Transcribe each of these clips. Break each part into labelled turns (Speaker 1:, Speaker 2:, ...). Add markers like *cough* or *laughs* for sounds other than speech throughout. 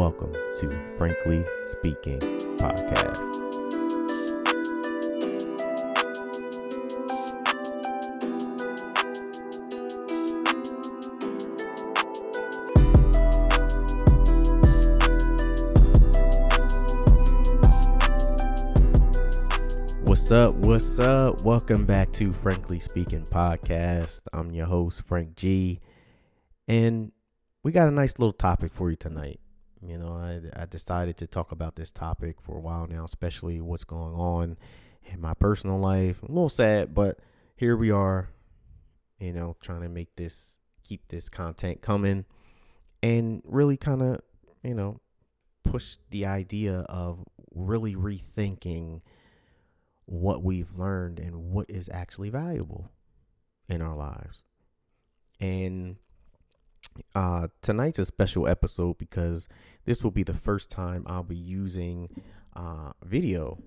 Speaker 1: Welcome to Frankly Speaking Podcast. What's up? What's up? Welcome back to Frankly Speaking Podcast. I'm your host, Frank G. And we got a nice little topic for you tonight. You know, I, I decided to talk about this topic for a while now, especially what's going on in my personal life. A little sad, but here we are, you know, trying to make this, keep this content coming and really kind of, you know, push the idea of really rethinking what we've learned and what is actually valuable in our lives. And uh, tonight's a special episode because this will be the first time I'll be using uh, video.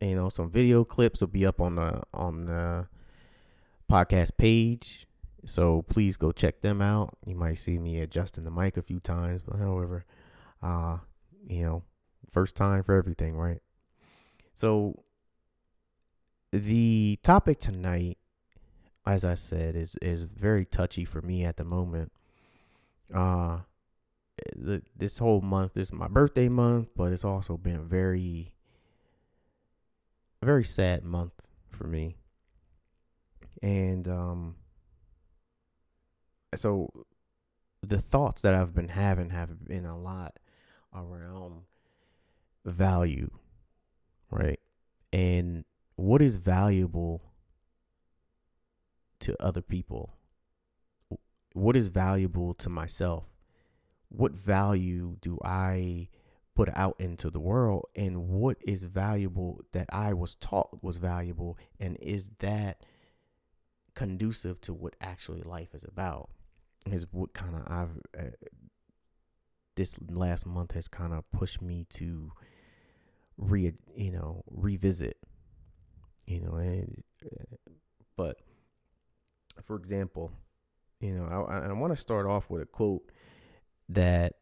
Speaker 1: You know, some video clips will be up on the on the podcast page. So please go check them out. You might see me adjusting the mic a few times, but however, uh, you know, first time for everything, right? So the topic tonight, as I said, is is very touchy for me at the moment. Uh this whole month this is my birthday month, but it's also been a very a very sad month for me. And um so the thoughts that I've been having have been a lot around value, right? And what is valuable to other people? What is valuable to myself? What value do I put out into the world? And what is valuable that I was taught was valuable? And is that conducive to what actually life is about? Is what kind of I've, uh, this last month has kind of pushed me to re, you know, revisit you know and but for example you know i, I want to start off with a quote that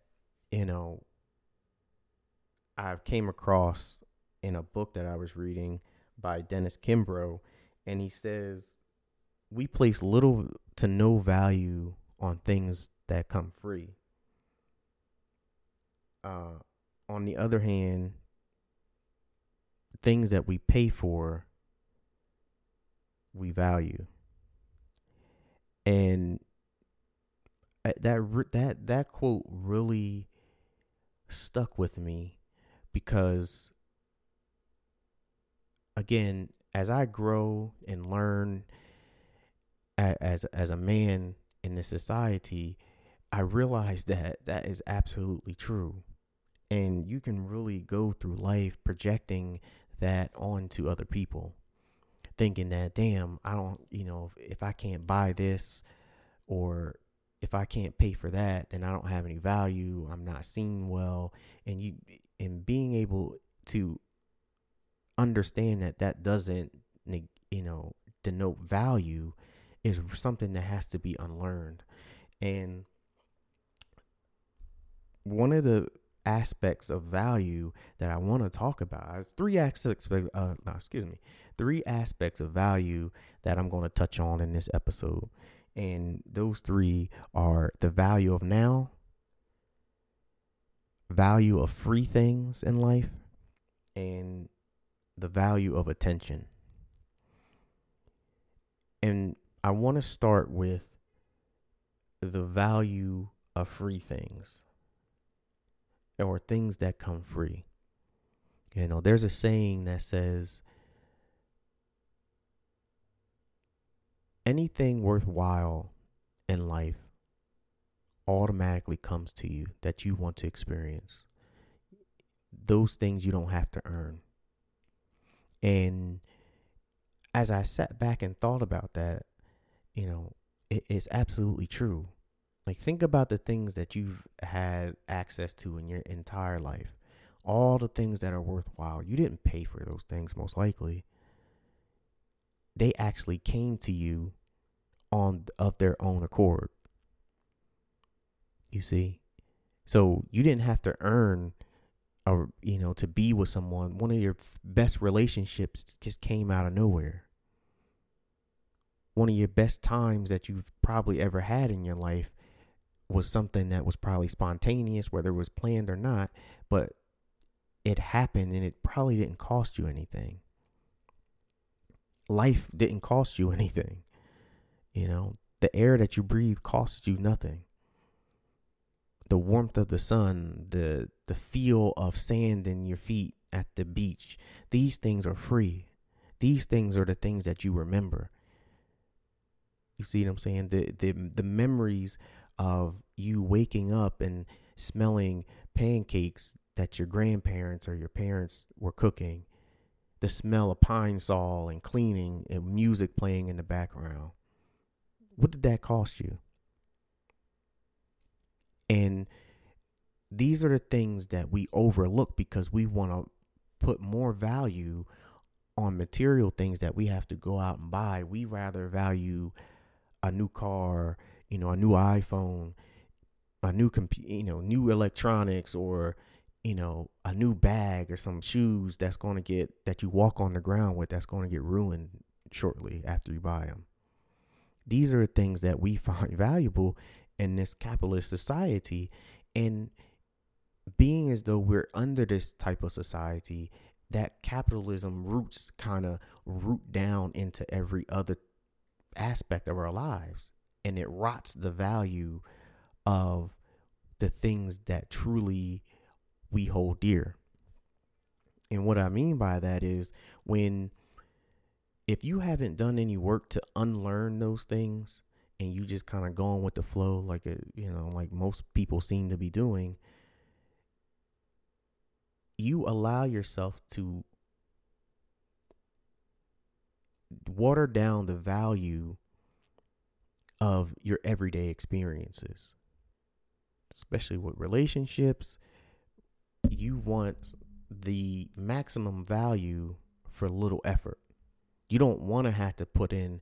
Speaker 1: you know i came across in a book that i was reading by dennis kimbro and he says we place little to no value on things that come free uh, on the other hand things that we pay for we value. And that that that quote really stuck with me because again, as I grow and learn as as a man in this society, I realize that that is absolutely true. And you can really go through life projecting that onto other people thinking that damn i don't you know if, if i can't buy this or if i can't pay for that then i don't have any value i'm not seen well and you and being able to understand that that doesn't you know denote value is something that has to be unlearned and one of the aspects of value that I want to talk about. Three aspects, uh, no, excuse me, three aspects of value that I'm going to touch on in this episode. And those three are the value of now, value of free things in life, and the value of attention. And I want to start with the value of free things or things that come free. You know, there's a saying that says anything worthwhile in life automatically comes to you that you want to experience. Those things you don't have to earn. And as I sat back and thought about that, you know, it, it's absolutely true. Like, think about the things that you've had access to in your entire life. All the things that are worthwhile. You didn't pay for those things, most likely. They actually came to you on of their own accord. You see? So you didn't have to earn or you know to be with someone. One of your best relationships just came out of nowhere. One of your best times that you've probably ever had in your life was something that was probably spontaneous, whether it was planned or not, but it happened and it probably didn't cost you anything. Life didn't cost you *laughs* anything. You know, the air that you breathe costs you nothing. The warmth of the sun, the the feel of sand in your feet at the beach, these things are free. These things are the things that you remember. You see what I'm saying? The the the memories of you waking up and smelling pancakes that your grandparents or your parents were cooking, the smell of Pine-Sol and cleaning and music playing in the background. What did that cost you? And these are the things that we overlook because we want to put more value on material things that we have to go out and buy. We rather value a new car, you know, a new iPhone, a new computer, you know, new electronics or you know, a new bag or some shoes that's going to get that you walk on the ground with that's going to get ruined shortly after you buy them. These are things that we *laughs* find valuable in this capitalist society and being as though we're under this type of society that capitalism roots kind of root down into every other aspect of our lives and it rots the value of the things that truly we hold dear. And what I mean by that is when if you haven't done any work to unlearn those things and you just kind of going with the flow like a, you know like most people seem to be doing you allow yourself to water down the value of your everyday experiences especially with relationships you want the maximum value for little effort. You don't want to have to put in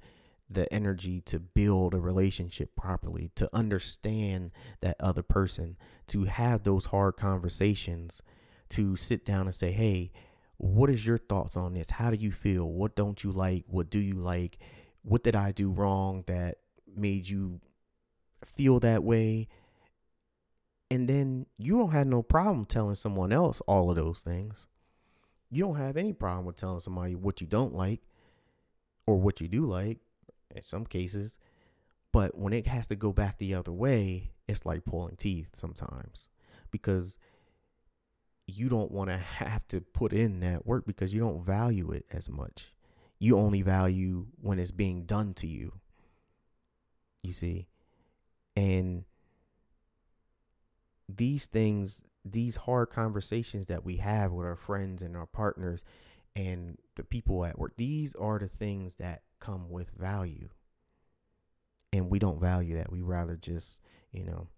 Speaker 1: the energy to build a relationship properly, to understand that other person, to have those hard conversations, to sit down and say, hey, what is your thoughts on this? How do you feel? What don't you like? What do you like? What did I do wrong that made you feel that way? And then you don't have no problem telling someone else all of those things. You don't have any problem with telling somebody what you don't like or what you do like in some cases. But when it has to go back the other way, it's like pulling teeth sometimes because you don't want to have to put in that work because you don't value it as much. You only value when it's being done to you. You see? And these things, these hard conversations that we have with our friends and our partners and the people at work, these are the things that come with value. And we don't value that. We rather just, you know,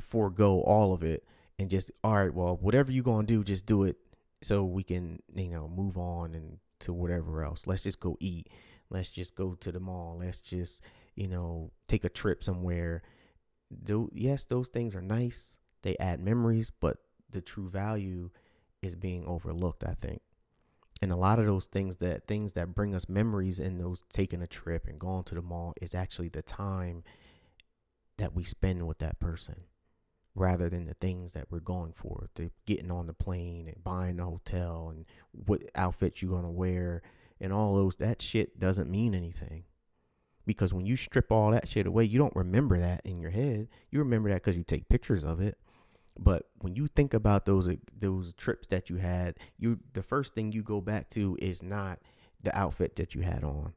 Speaker 1: forego all of it and just, all right, well, whatever you're going to do, just do it so we can, you know, move on and to whatever else. Let's just go eat. Let's just go to the mall. Let's just, you know, take a trip somewhere do yes, those things are nice. They add memories, but the true value is being overlooked, I think. And a lot of those things that things that bring us memories in those taking a trip and going to the mall is actually the time that we spend with that person rather than the things that we're going for the getting on the plane and buying the hotel and what outfit you're going to wear and all those that shit doesn't mean anything because when you strip all that shit away, you don't remember that in your head. You remember that because you take pictures of it. But when you think about those uh, those trips that you had, you the first thing you go back to is not the outfit that you had on.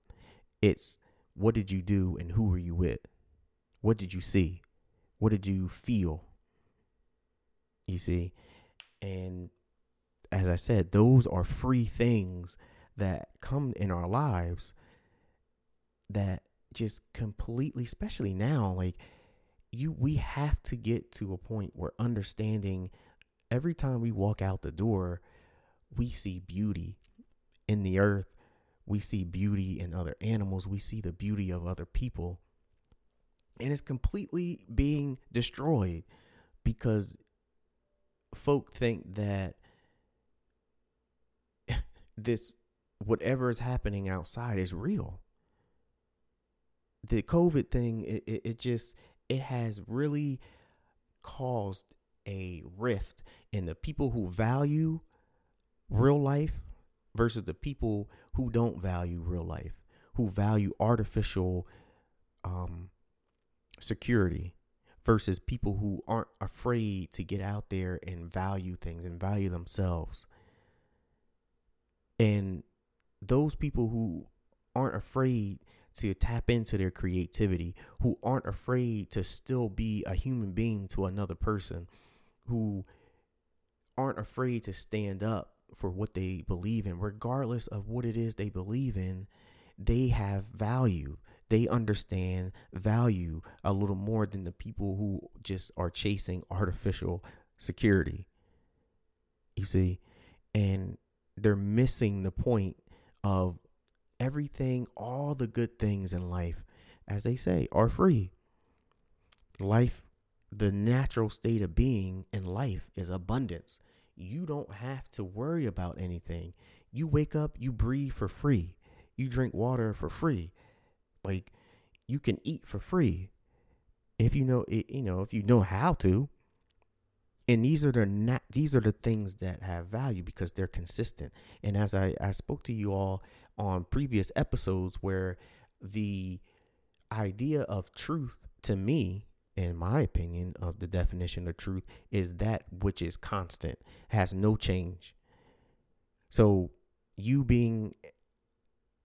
Speaker 1: It's what did you do and who were you with? What did you see? What did you feel? You see? And as I said, those are free things that come in our lives that just completely, especially now, like you, we have to get to a point where understanding every time we walk out the door, we see beauty in the earth. We see beauty in other animals. We see the beauty of other people. And it's completely being destroyed because folk think that *laughs* this whatever is happening outside is real. The COVID thing, it, it, it just it has really caused a rift in the people who value real life versus the people who don't value real life, who value artificial um, security versus people who aren't afraid to get out there and value things and value themselves. And those people who aren't afraid to tap into their creativity, who aren't afraid to still be a human being to another person, who aren't afraid to stand up for what they believe in, regardless of what it is they believe in, they have value. They understand value a little more than the people who just are chasing artificial security. You see, and they're missing the point of everything, all the good things in life, as they say, are free. Life, the natural state of being in life is abundance. You don't have to worry about anything. You wake up, you breathe for free. You drink water for free. Like you can eat for free if you know it, you know, if you know how to. And these are the not, these are the things that have value because they're consistent. And as I, I spoke to you all on previous episodes where the idea of truth to me in my opinion, of the definition of truth is that which is constant, has no change. So, you being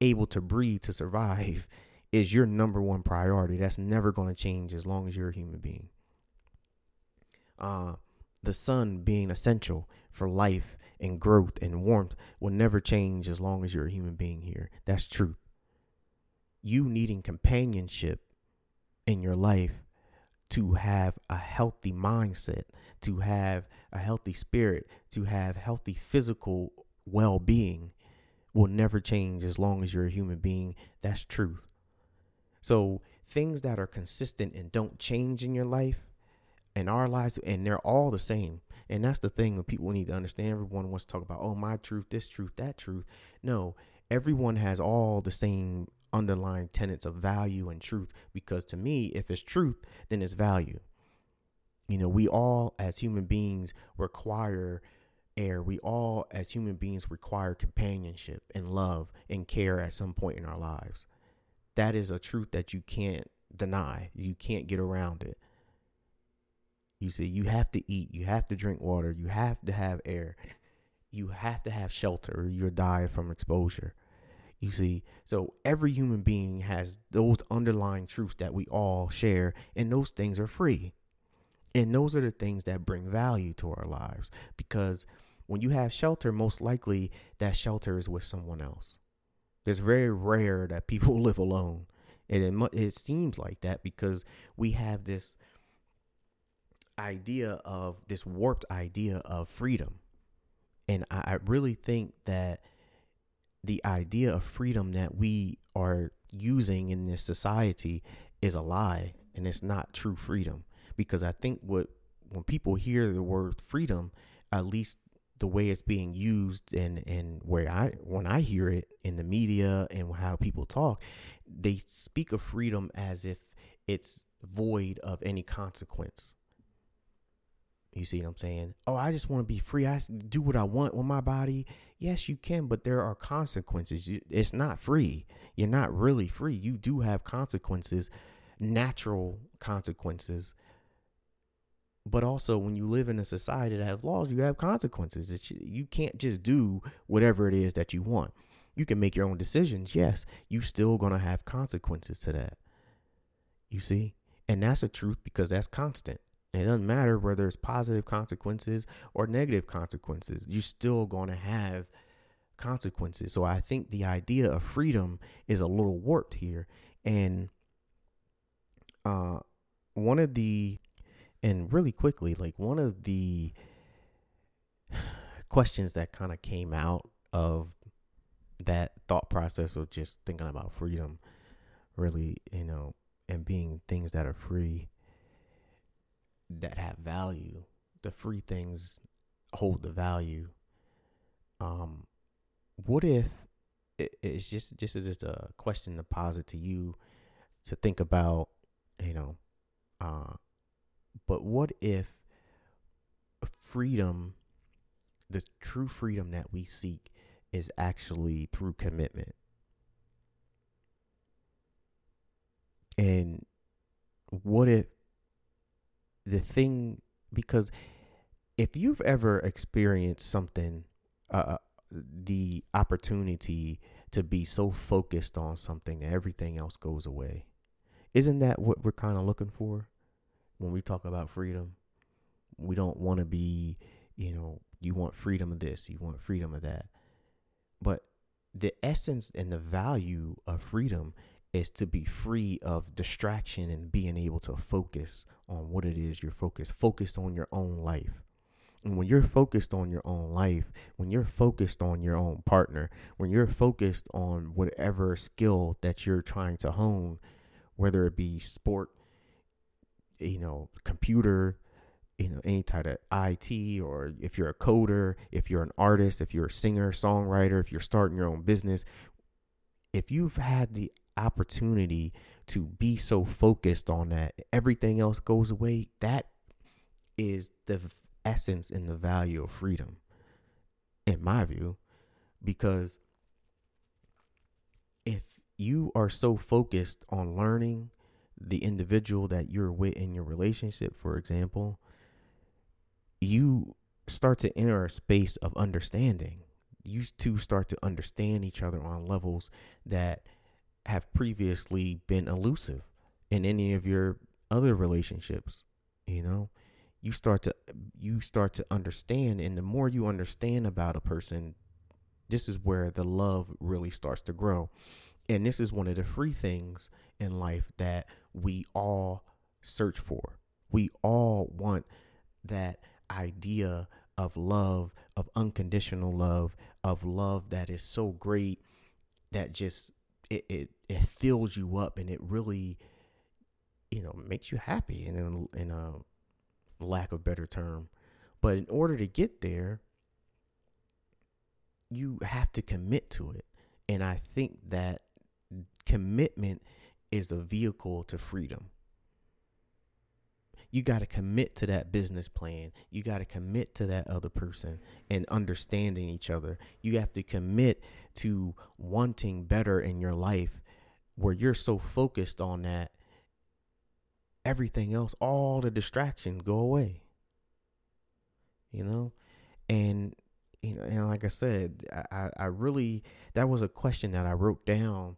Speaker 1: able to breathe to survive *laughs* is your number one priority. That's never going to change as long as you're a human being. Uh, the sun being essential for life and growth and warmth will never change as long as you're a human being here. That's truth. You needing companionship in your life to have a healthy mindset, to have a healthy spirit, to have healthy physical well being will never change as long as you're a human being. That's truth. So, things that are consistent and don't change in your life and our lives, and they're all the same. And that's the thing that people need to understand. Everyone wants to talk about, oh, my truth, this truth, that truth. No, everyone has all the same underlying tenets of value and truth because to me if it's truth then it's value you know we all as human beings require air we all as human beings require companionship and love and care at some point in our lives that is a truth that you can't deny you can't get around it you see you have to eat you have to drink water you have to have air you have to have shelter or you're dying from exposure you see, so every human being has those underlying truths that we all share, and those things are free. And those are the things that bring value to our lives because when you have shelter, most likely that shelter is with someone else. It's very rare that people *laughs* live alone. And it, it seems like that because we have this idea of this warped idea of freedom. And I, I really think that the idea of freedom that we are using in this society is a lie and it's not true freedom because i think what when people hear the word freedom at least the way it's being used and and where i when i hear it in the media and how people talk they speak of freedom as if it's void of any consequence you see what I'm saying? Oh, I just want to be free. I do what I want with my body. Yes, you can, but there are consequences. It's not free. You're not really free. You do have consequences, natural consequences. But also, when you live in a society that has laws, you have consequences. It's, you can't just do whatever it is that you want. You can make your own decisions. Yes, you still gonna have consequences to that. You see, and that's a truth because that's constant. It doesn't matter whether it's positive consequences or negative consequences. You're still going to have consequences. So I think the idea of freedom is a little warped here. And uh, one of the, and really quickly, like one of the *sighs* questions that kind of came out of that thought process of just thinking about freedom, really, you know, and being things that are free that have value. The free things hold the value. Um, what if it, it's just just just a question to posit to you to think about, you know, uh, but what if freedom, the true freedom that we seek, is actually through commitment? And what if the thing, because if you've ever experienced something, uh, uh, the opportunity to be so focused on something that everything else goes away, isn't that what we're kind of looking for when we talk about freedom? We don't want to be, you know, you want freedom of this, you want freedom of that. But the essence and the value of freedom is to be free of distraction and being able to focus on what it is you're focused, focus on your own life. And when you're focused on your own life, when you're focused on your own partner, when you're focused on whatever skill that you're trying to hone, whether it be sport, you know, computer, you know, any type of IT, or if you're a coder, if you're an artist, if you're a singer, songwriter, if you're starting your own business, if you've had the opportunity to be so focused on that, everything else goes away. That is the essence and the value of freedom, in my view, because if you are so focused on learning the individual that you're with in your relationship, for example, you start to enter a space of understanding. You two start to understand each other on levels that have previously been elusive in any of your other relationships you know? You start to you start to understand and the more you understand about a person this is where the love really starts to grow. And this is one of the free things in life that we all search for. We all want that idea of love of unconditional love of love that is so great that just it, it it fills you up and it really you know makes you happy in a, in a lack of better term. But in order to get there you have to commit to it. And i think that commitment is the vehicle to freedom you got to commit to that business plan. You got to commit to that other person and understanding each other. You have to commit to wanting better in your life where you're so focused on that, everything else, all the distractions go away. You know? And you know, and like I said, I, I really that was a question that I wrote down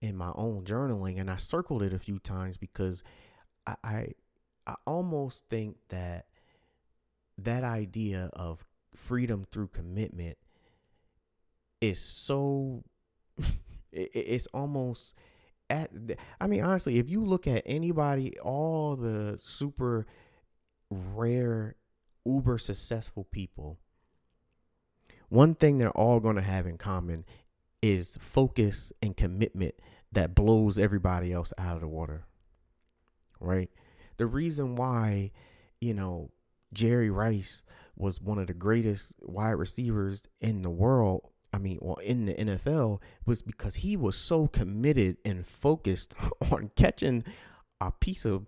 Speaker 1: in my own journaling and I circled it a few times because I, I I almost think that that idea of freedom through commitment is so *laughs* it's almost at I mean honestly if you look at anybody all the super rare uber successful people one thing they're all going to have in common is focus and commitment that blows everybody else out of the water right the reason why, you know, Jerry Rice was one of the greatest wide receivers in the world. I mean, well, in the NFL was because he was so committed and focused *laughs* on catching a piece of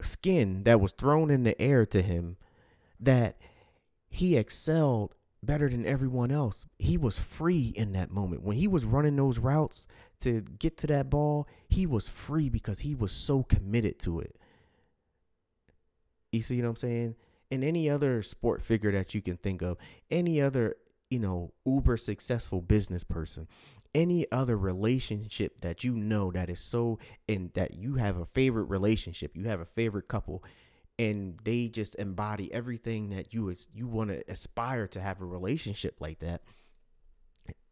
Speaker 1: skin that was thrown in the air to him that he excelled better than everyone else. He was free in that moment. When he was running those routes to get to that ball, he was free because he was so committed to it. You see what I'm saying? And any other sport figure that you can think of, any other, you know, uber successful business person, any other relationship that you know that is so and that you have a favorite relationship, you have a favorite couple, and they just embody everything that you you want to aspire to have a relationship like that.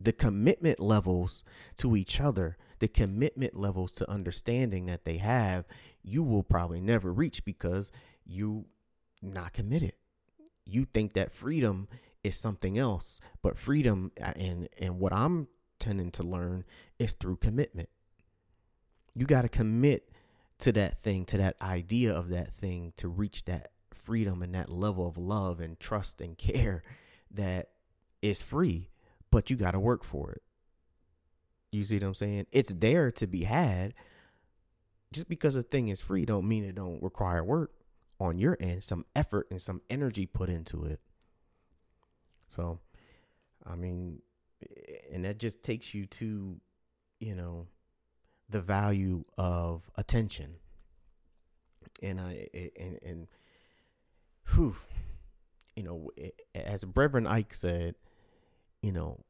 Speaker 1: The commitment levels to each other, the commitment levels to understanding that they have, you will probably never reach because you not committed. You think that freedom is something else, but freedom uh, and and what I'm tending to learn is through commitment. You got to commit to that thing, to that idea of that thing, to reach that freedom and that level of love and trust and care that is free, but you got to work for it. You see what I'm saying? It's there to be had. Just because a thing is free don't mean it don't require work on your end, some effort and some energy put into it. So, I mean, and that just takes you to, you know, the value of attention. And I and and whew, you know, as Reverend Ike said, you know,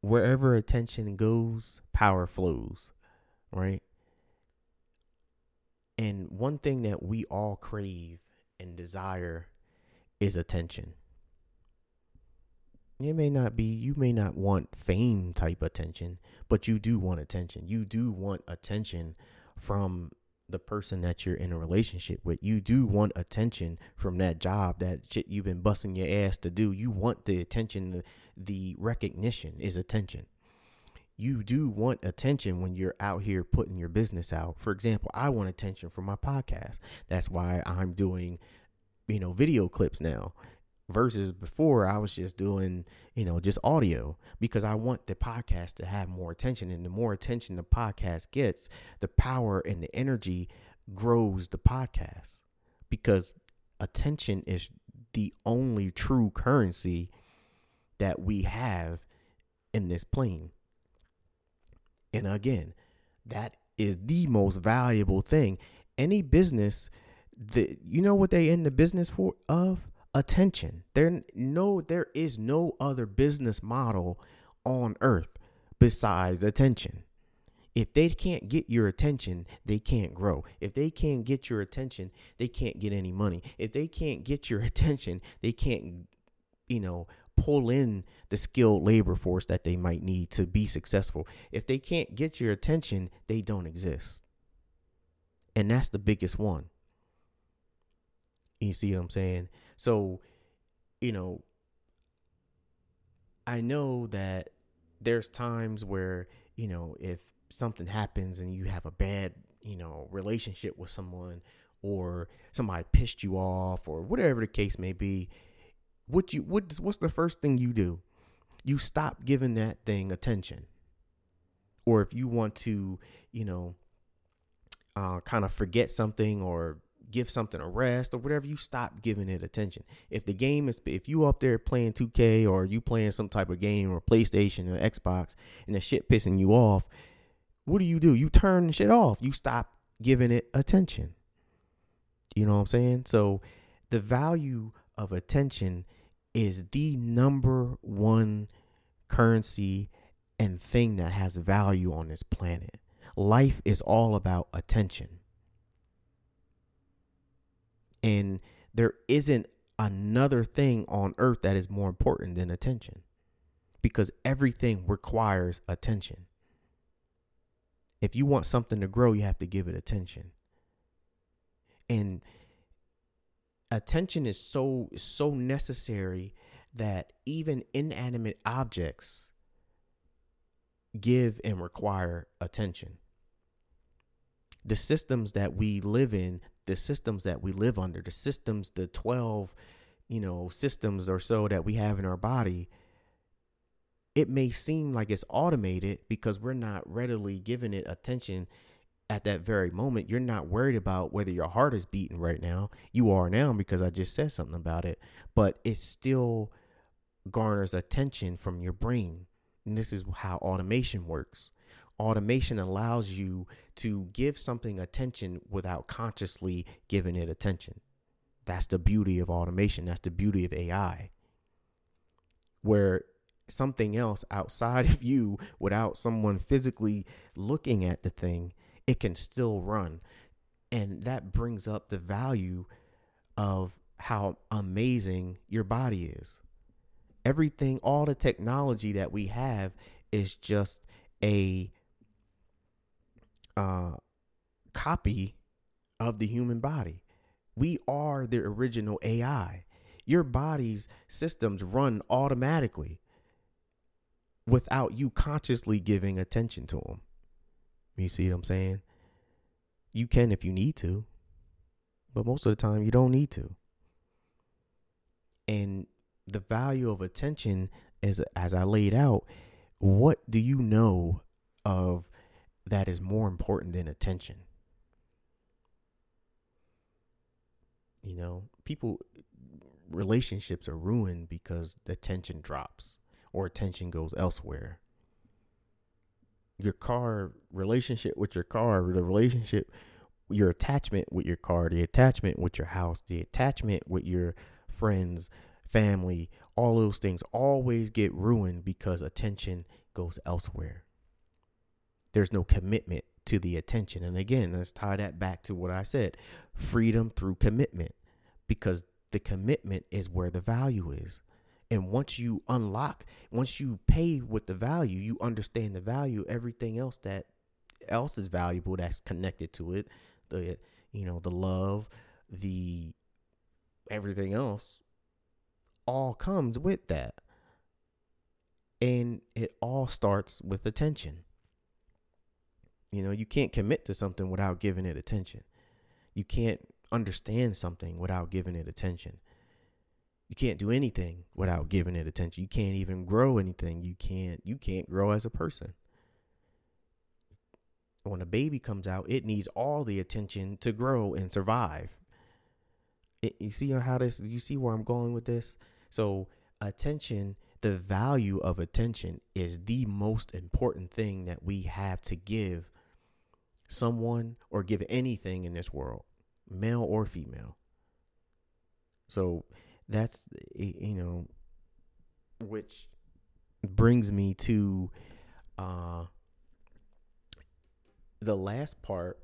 Speaker 1: wherever attention goes, power flows, right? And one thing that we all crave and desire is attention. It may not be, you may not want fame type attention, but you do want attention. You do want attention from the person that you're in a relationship with. You do want attention from that job, that shit you've been busting your ass to do. You want the attention, the, the recognition is attention. You do want attention when you're out here putting your business out. For example, I want attention for my podcast. That's why I'm doing, you know, video clips now versus before I was just doing, you know, just audio because I want the podcast to have more attention. And the more attention the podcast gets, the power and the energy grows the podcast because attention is the only true currency that we have in this plane. And again, that is the most valuable thing. Any business that you know what they in the business for of attention. There no there is no other business model on earth besides attention. If they can't get your attention, they can't grow. If they can't get your attention, they can't get any money. If they can't get your *laughs* attention, they can't you know pull in the skilled labor force that they might need to be successful. If they can't get your attention, they don't exist. And that's the biggest one. You see what I'm saying? So, you know, I know that there's times where, you know, if something happens and you have a bad, you know, relationship with someone or somebody pissed you off or whatever the case may be, what you what what's the first thing you do? You stop giving that thing attention. Or if you want to, you know, uh, kind of forget something or give something a rest or whatever, you stop giving it attention. If the game is, if you up there playing 2K or you playing some type of game or PlayStation or Xbox and the shit pissing you off, what do you do? You turn the shit off. You stop giving it attention. You know what I'm saying? So the value of attention is the number one currency and thing that has value on this planet. Life is all about attention. And there isn't another thing on earth that is more important than attention because everything requires attention. If you want something to grow, you have to give it attention. And attention is so so necessary that even inanimate objects give and require attention. The systems that we live in the systems that we live under, the systems, the 12, you know, systems or so that we have in our body, it may seem like it's automated because we're not readily giving it attention at that very moment. You're not worried about whether your heart is beating right now. You are now because I just said something about it, but it still garners attention from your brain. And this is how automation works automation allows you to give something attention without consciously giving it attention. That's the beauty of automation. That's the beauty of AI. Where something else outside *laughs* of you, without someone physically looking at the thing, it can still run. And that brings up the value of how amazing your body is. Everything, all the technology that we have is just a uh, copy of the human body. We are the original AI. Your body's systems run automatically without you consciously giving attention to them. You see what I'm saying? You can if you need to, but most of the time you don't need to. And the value of attention is as I laid out, what do you know of that is more important than attention? You know, people relationships are ruined because the tension drops or attention goes elsewhere. Your car relationship with your car, the relationship, your attachment with your car, the attachment with your house, the attachment with your friends, family, all those things always get ruined because attention goes elsewhere. There's no commitment to the attention. And again, let's tie that back to what I said freedom through commitment because the commitment is where the value is. And once you unlock, once you pay with the value, you understand the value, everything else that else is valuable that's connected to it, the you know, the love, the everything else all comes with that. And it all starts with attention. You know, you can't commit to something without giving it attention. You can't understand something without giving it attention. You can't do anything without giving it attention. You can't even grow anything. You can't you can't grow as a person. When a baby comes out, it needs all the attention to grow and survive. It, you see how this you see where I'm going with this? So, attention, the value of attention is the most important thing that we have to give someone or give anything in this world male or female. So that's you know which brings me to uh the last part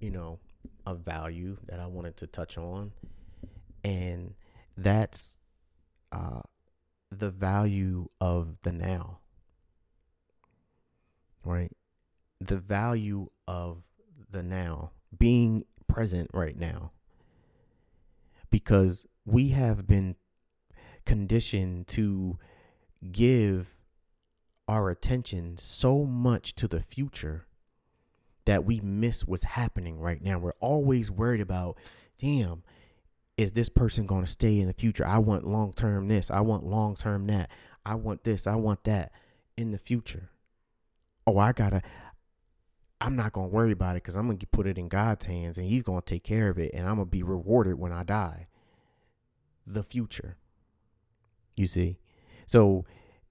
Speaker 1: you know of value that I wanted to touch on. And that's uh the value of the now right? The value of the now being present right now. Because we have been conditioned to give our attention so much to the future that we miss what's happening right now. We're always worried about, damn, is this person going to stay in the future? I want long term this. I want long term that. I want this. I want that in the future. Oh, I got to, I'm not going to worry about it because I'm going to put it in God's hands and He's going to take care of it and I'm going to be rewarded when I die. The future. You see? So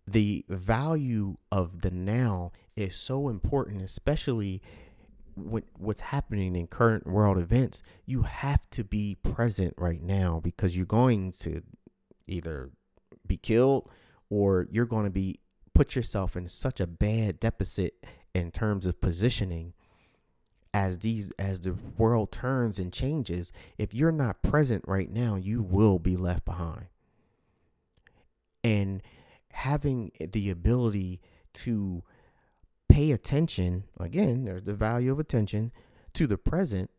Speaker 1: the value of the now is so important, especially when what's happening in current world events. You have to be present right now because you're going to either be killed or you're going to be put yourself in such a bad deficit in terms of positioning as these as the world turns and changes if you're not present right now you will be left behind. And having the ability to pay attention again there's the value of attention to the present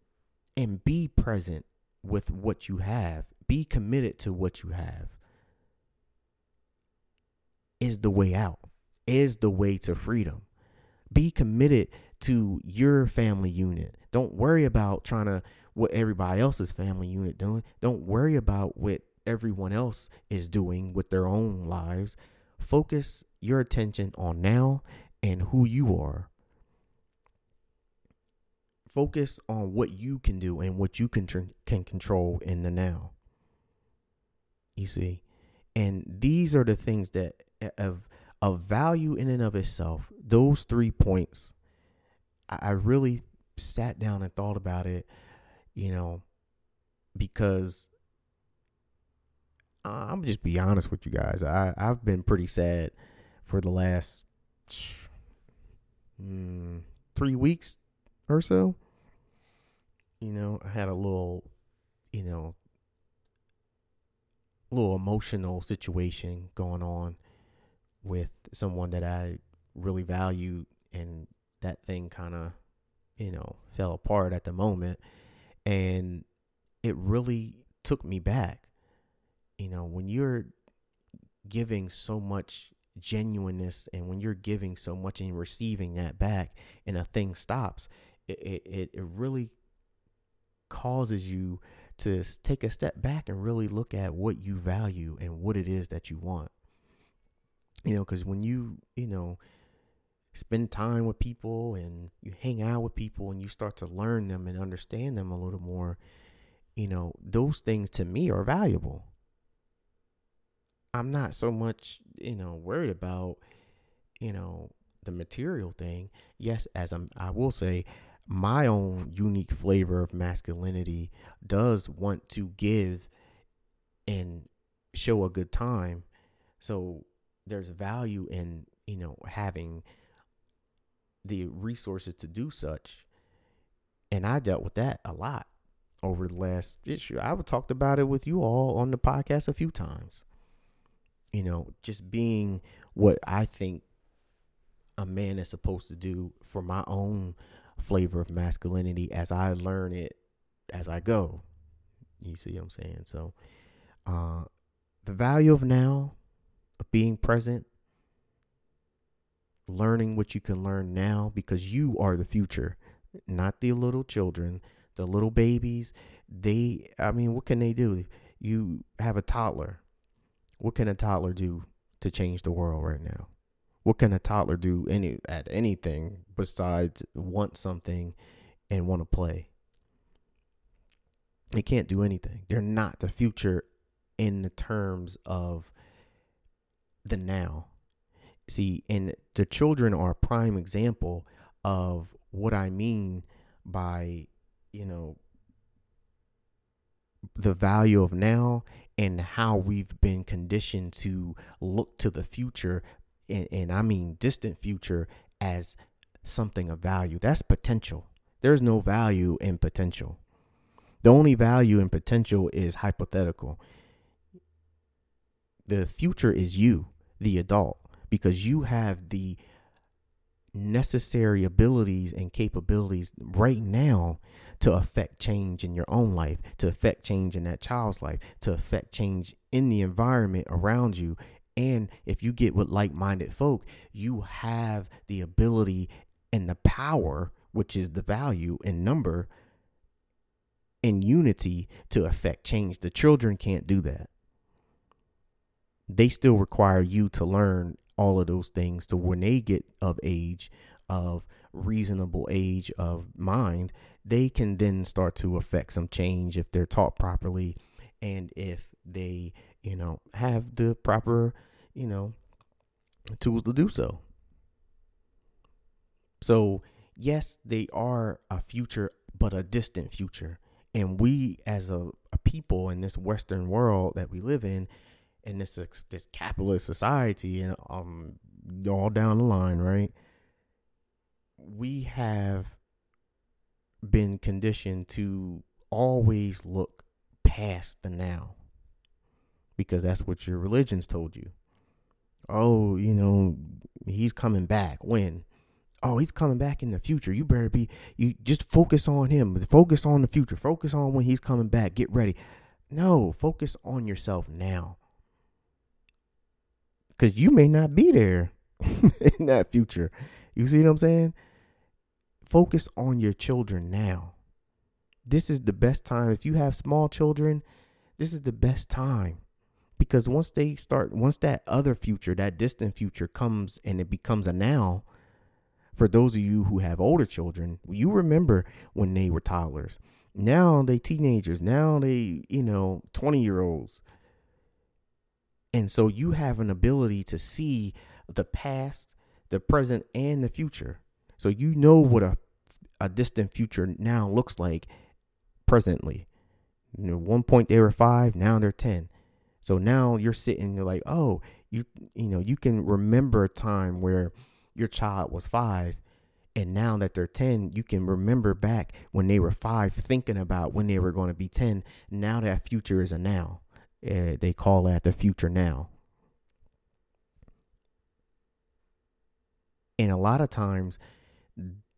Speaker 1: and be present with what you have be committed to what you have is the way out is the way to freedom be committed to your family unit. Don't worry about trying to what everybody else's family unit doing. Don't worry about what everyone else is doing with their own lives. Focus your attention on now and who you are. Focus on what you can do and what you can can control in the now. You see, and these are the things that have of value in and of itself, those three points, I, really sat down and thought about it, you know, because I'm just be honest with you guys. I, I've been pretty sad for the last *sighs* mm, three weeks or so. You know, I had a little, you know, little emotional situation going on with someone that I really valued and that thing kind of you know fell apart at the moment and it really took me back you know when you're giving so much genuineness and when you're giving so much and receiving that back and a thing stops it, it, it really causes you to take a step back and really look at what you value and what it is that you want. You know, because when you, you know, spend time with people and you hang out with people and you start to learn them and understand them a little more, you know, those things to me are valuable. I'm not so much, you know, worried about, you know, the material thing. Yes, as I'm I will say my own unique flavor of masculinity does want to give and show a good time. So there's value in, you know, having the resources to do such. And I dealt with that a lot over the last issue. I've talked about it with you all on the podcast a few times. You know, just being what I think a man is supposed to do for my own flavor of masculinity as I learn it as I go. You see what I'm saying? So, uh, the value of now, of being present, learning what you can learn now because you are the future, not the little children, the little babies. They, I mean, what can they do? You have a toddler. What can a toddler do to change the world right now? What can a toddler do any at anything besides want something and want to play? They can't do anything. They're not the future in the terms of the now. See, and the children are a prime example of what I mean by, you know, the value of now and how we've been conditioned to look to the future and, and I mean distant future as something of value. That's potential. There's no value in potential. The only value in potential is hypothetical. The future is you, the adult, because you have the necessary abilities and capabilities right now to affect change in your own life, to affect change in that child's life, to affect change in the environment around you and if you get with like minded folk, you have the ability and the power, which is the value in number and unity to affect change. The children can't do that. They still require you to learn all of those things. So when they get of age, of reasonable age of mind, they can then start to affect some change if they're taught properly and if they you know, have the proper, you know, tools to do so. So, yes, they are a future, but a distant future. And we, as a, a people in this Western world that we live in, in this this capitalist society, and um, all down the line, right? We have been conditioned to always look past the now because that's what your religion's told you. Oh, you know, he's coming back. When? Oh, he's coming back in the future. You better be you just focus on him. Focus on the future. Focus on when he's coming back. Get ready. No, focus on yourself now. Cuz you may not be there *laughs* in that future. You see what I'm saying? Focus on your children now. This is the best time if you have small children, this is the best time because once they start once that other future that distant future comes and it becomes a now for those of you who have older children you remember when they were toddlers now they teenagers now they you know 20 year olds and so you have an ability to see the past the present and the future. So you know what a, a distant future now looks like presently. You know, one point they were five now they're 10 so now you're sitting you're like, oh, you you know, you can remember a time where your child was five and now that they're 10 you can remember back when they were five thinking about when they were going to be 10 now that future is a now uh, they call that the future now and a lot of times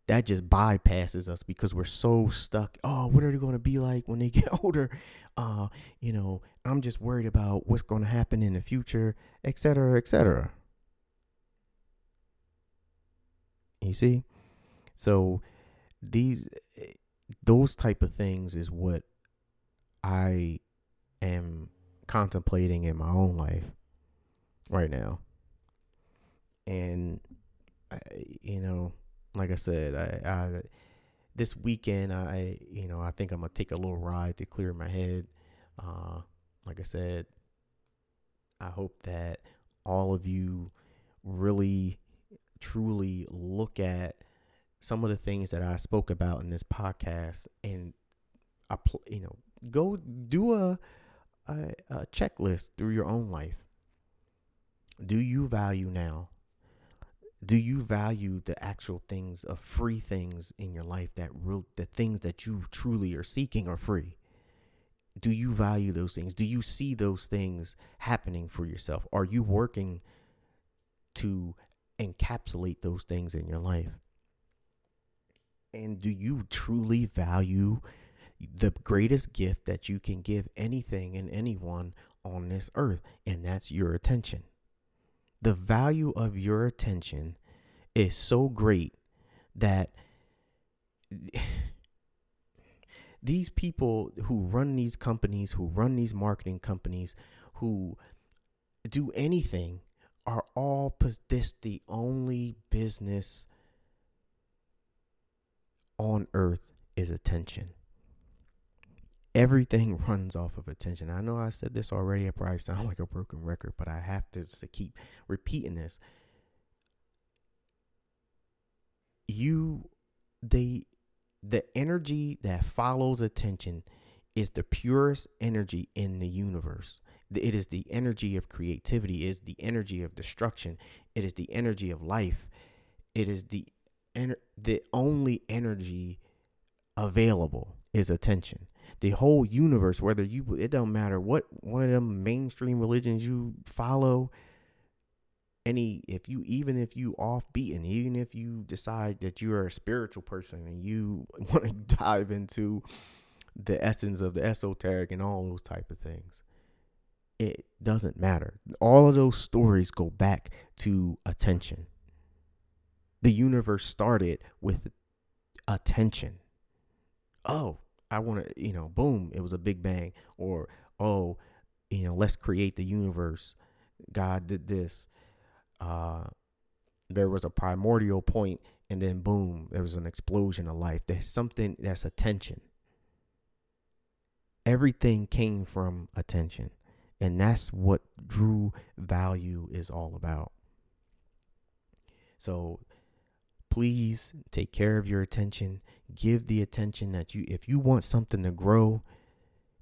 Speaker 1: that just bypasses us because we're so stuck. Oh, what are they going to be like when they *laughs* get older? Uh, you know, I'm just worried about what's going to happen in the future, etc., etc. You see? So these those type of things is what I am contemplating in my own life right now. And I, you know, like I said, I, I this weekend I you know I think I'm gonna take a little ride to clear my head. Uh, like I said, I hope that all of you really truly look at some of the things that I spoke about in this podcast and you know go do a, a, a checklist through your own life. Do you value now? Do you value the actual things of free things in your life that real the things that you truly are seeking are free? Do you value those things? Do you see those things happening for yourself? Are you working to encapsulate those things in your life? And do you truly value the greatest gift that you can give anything and anyone on this earth? And that's your attention. The value of your attention is so great that *sighs* these people who run these companies, who run these marketing companies, who do anything are all this the only business on earth is attention. Everything runs off of attention. I know I said this already. I probably sound like a broken record, but I have to, to keep repeating this. You, they, the energy that follows attention is the purest energy in the universe. It is the energy of creativity, it is the energy of destruction, it is the energy of life. It is the the only energy available is attention. The whole universe, whether you it don't matter what one of them mainstream religions you follow, any if you even if you off beaten, even if you decide that you are a spiritual person and you *laughs* want to dive into the essence of the esoteric and all those type of things, it doesn't matter. All of those stories go back to attention. The universe started with attention. Oh, I want to, you know, boom, it was a big bang. Or, oh, you know, let's create the universe. God did this. Uh, there was a primordial point, and then boom, there was an explosion of life. There's something that's attention. Everything came from attention. And that's what true value is all about. So please take care of your attention. Give the attention that you, if you want something to grow,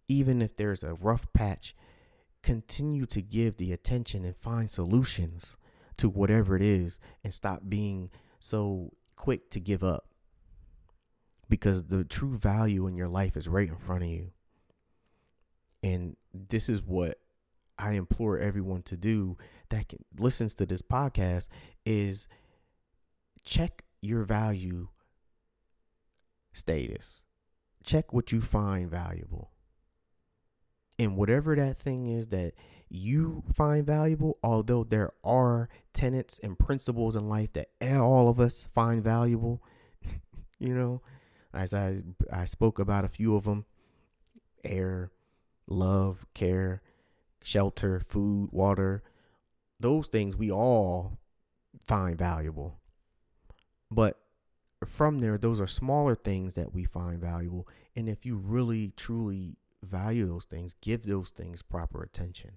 Speaker 1: even if there's a rough patch, continue to give the attention and find solutions to whatever it is and stop being so quick to give up. Because the true value in your life is right in front of you. And this is what I implore everyone to do that can, listens to this podcast is check your value status. Check what you find valuable. And whatever that thing is that you find valuable, although there are tenets and principles in life that all of us find valuable, *laughs* you know, as I I spoke about a few of them, air, love, care, shelter, food, water, those things we all find valuable. But from there, those are smaller things that we find valuable. And if you really, truly value those things, give those things proper attention.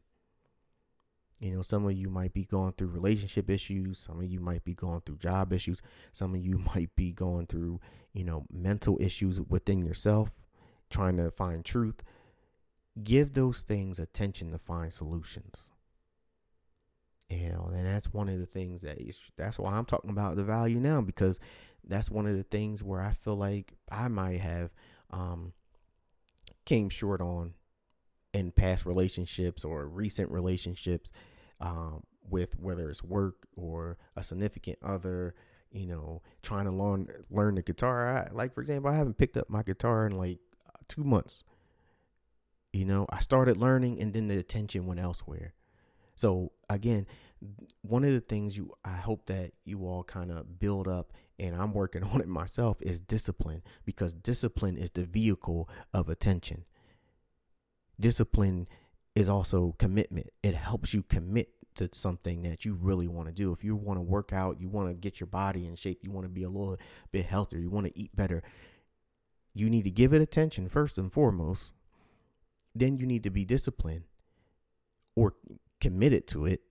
Speaker 1: You know, some of you might be going through relationship issues. Some of you might be going through job issues. Some of you *laughs* might be going through, you know, mental issues within yourself, trying to find truth give those things attention to find solutions. You know, and that's one of the things that is, that's why I'm talking about the value now because that's one of the things where I feel like I might have um, came short on in past relationships or recent relationships um, with whether it's work or a significant other you know trying to learn learn the guitar I, like for example i haven't picked up my guitar in like two months you know, I started learning and then the attention went elsewhere. So again, one of the things you I hope that you all kind of build up and I'm working *laughs* on it myself is discipline because discipline is the vehicle of attention. Discipline is also commitment. It helps you commit to something that you really want to do. If you want to work out, you want to get your body in shape, you want to be a little bit healthier, you want to eat better, you need to give it attention first and foremost. Then you need to be disciplined or committed to it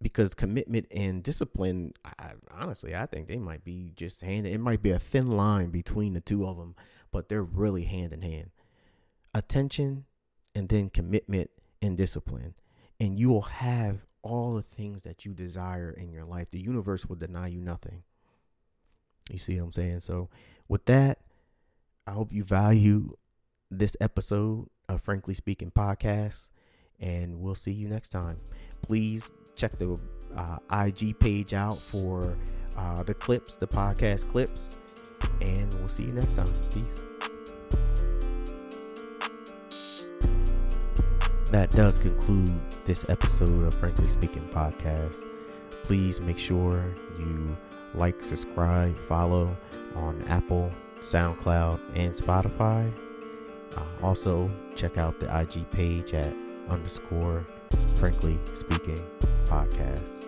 Speaker 1: because commitment and discipline I, honestly i think they might be just hand it might be a thin line between the two of them but they're really hand in hand. Attention and then commitment and discipline. And you will have all the things that you desire in your life. The universe will deny you nothing. You see what i'm saying? So with that i hope you value this episode of frankly speaking podcast and we'll see you next time please check the uh, IG page out for uh, the clips, the podcast clips, and we'll see you next time. Peace. That does conclude this episode of Frankly Speaking Podcast. Please make sure you like, subscribe, follow on Apple, SoundCloud, and Spotify. Uh, also, check out the IG page at underscore frankly speaking podcast.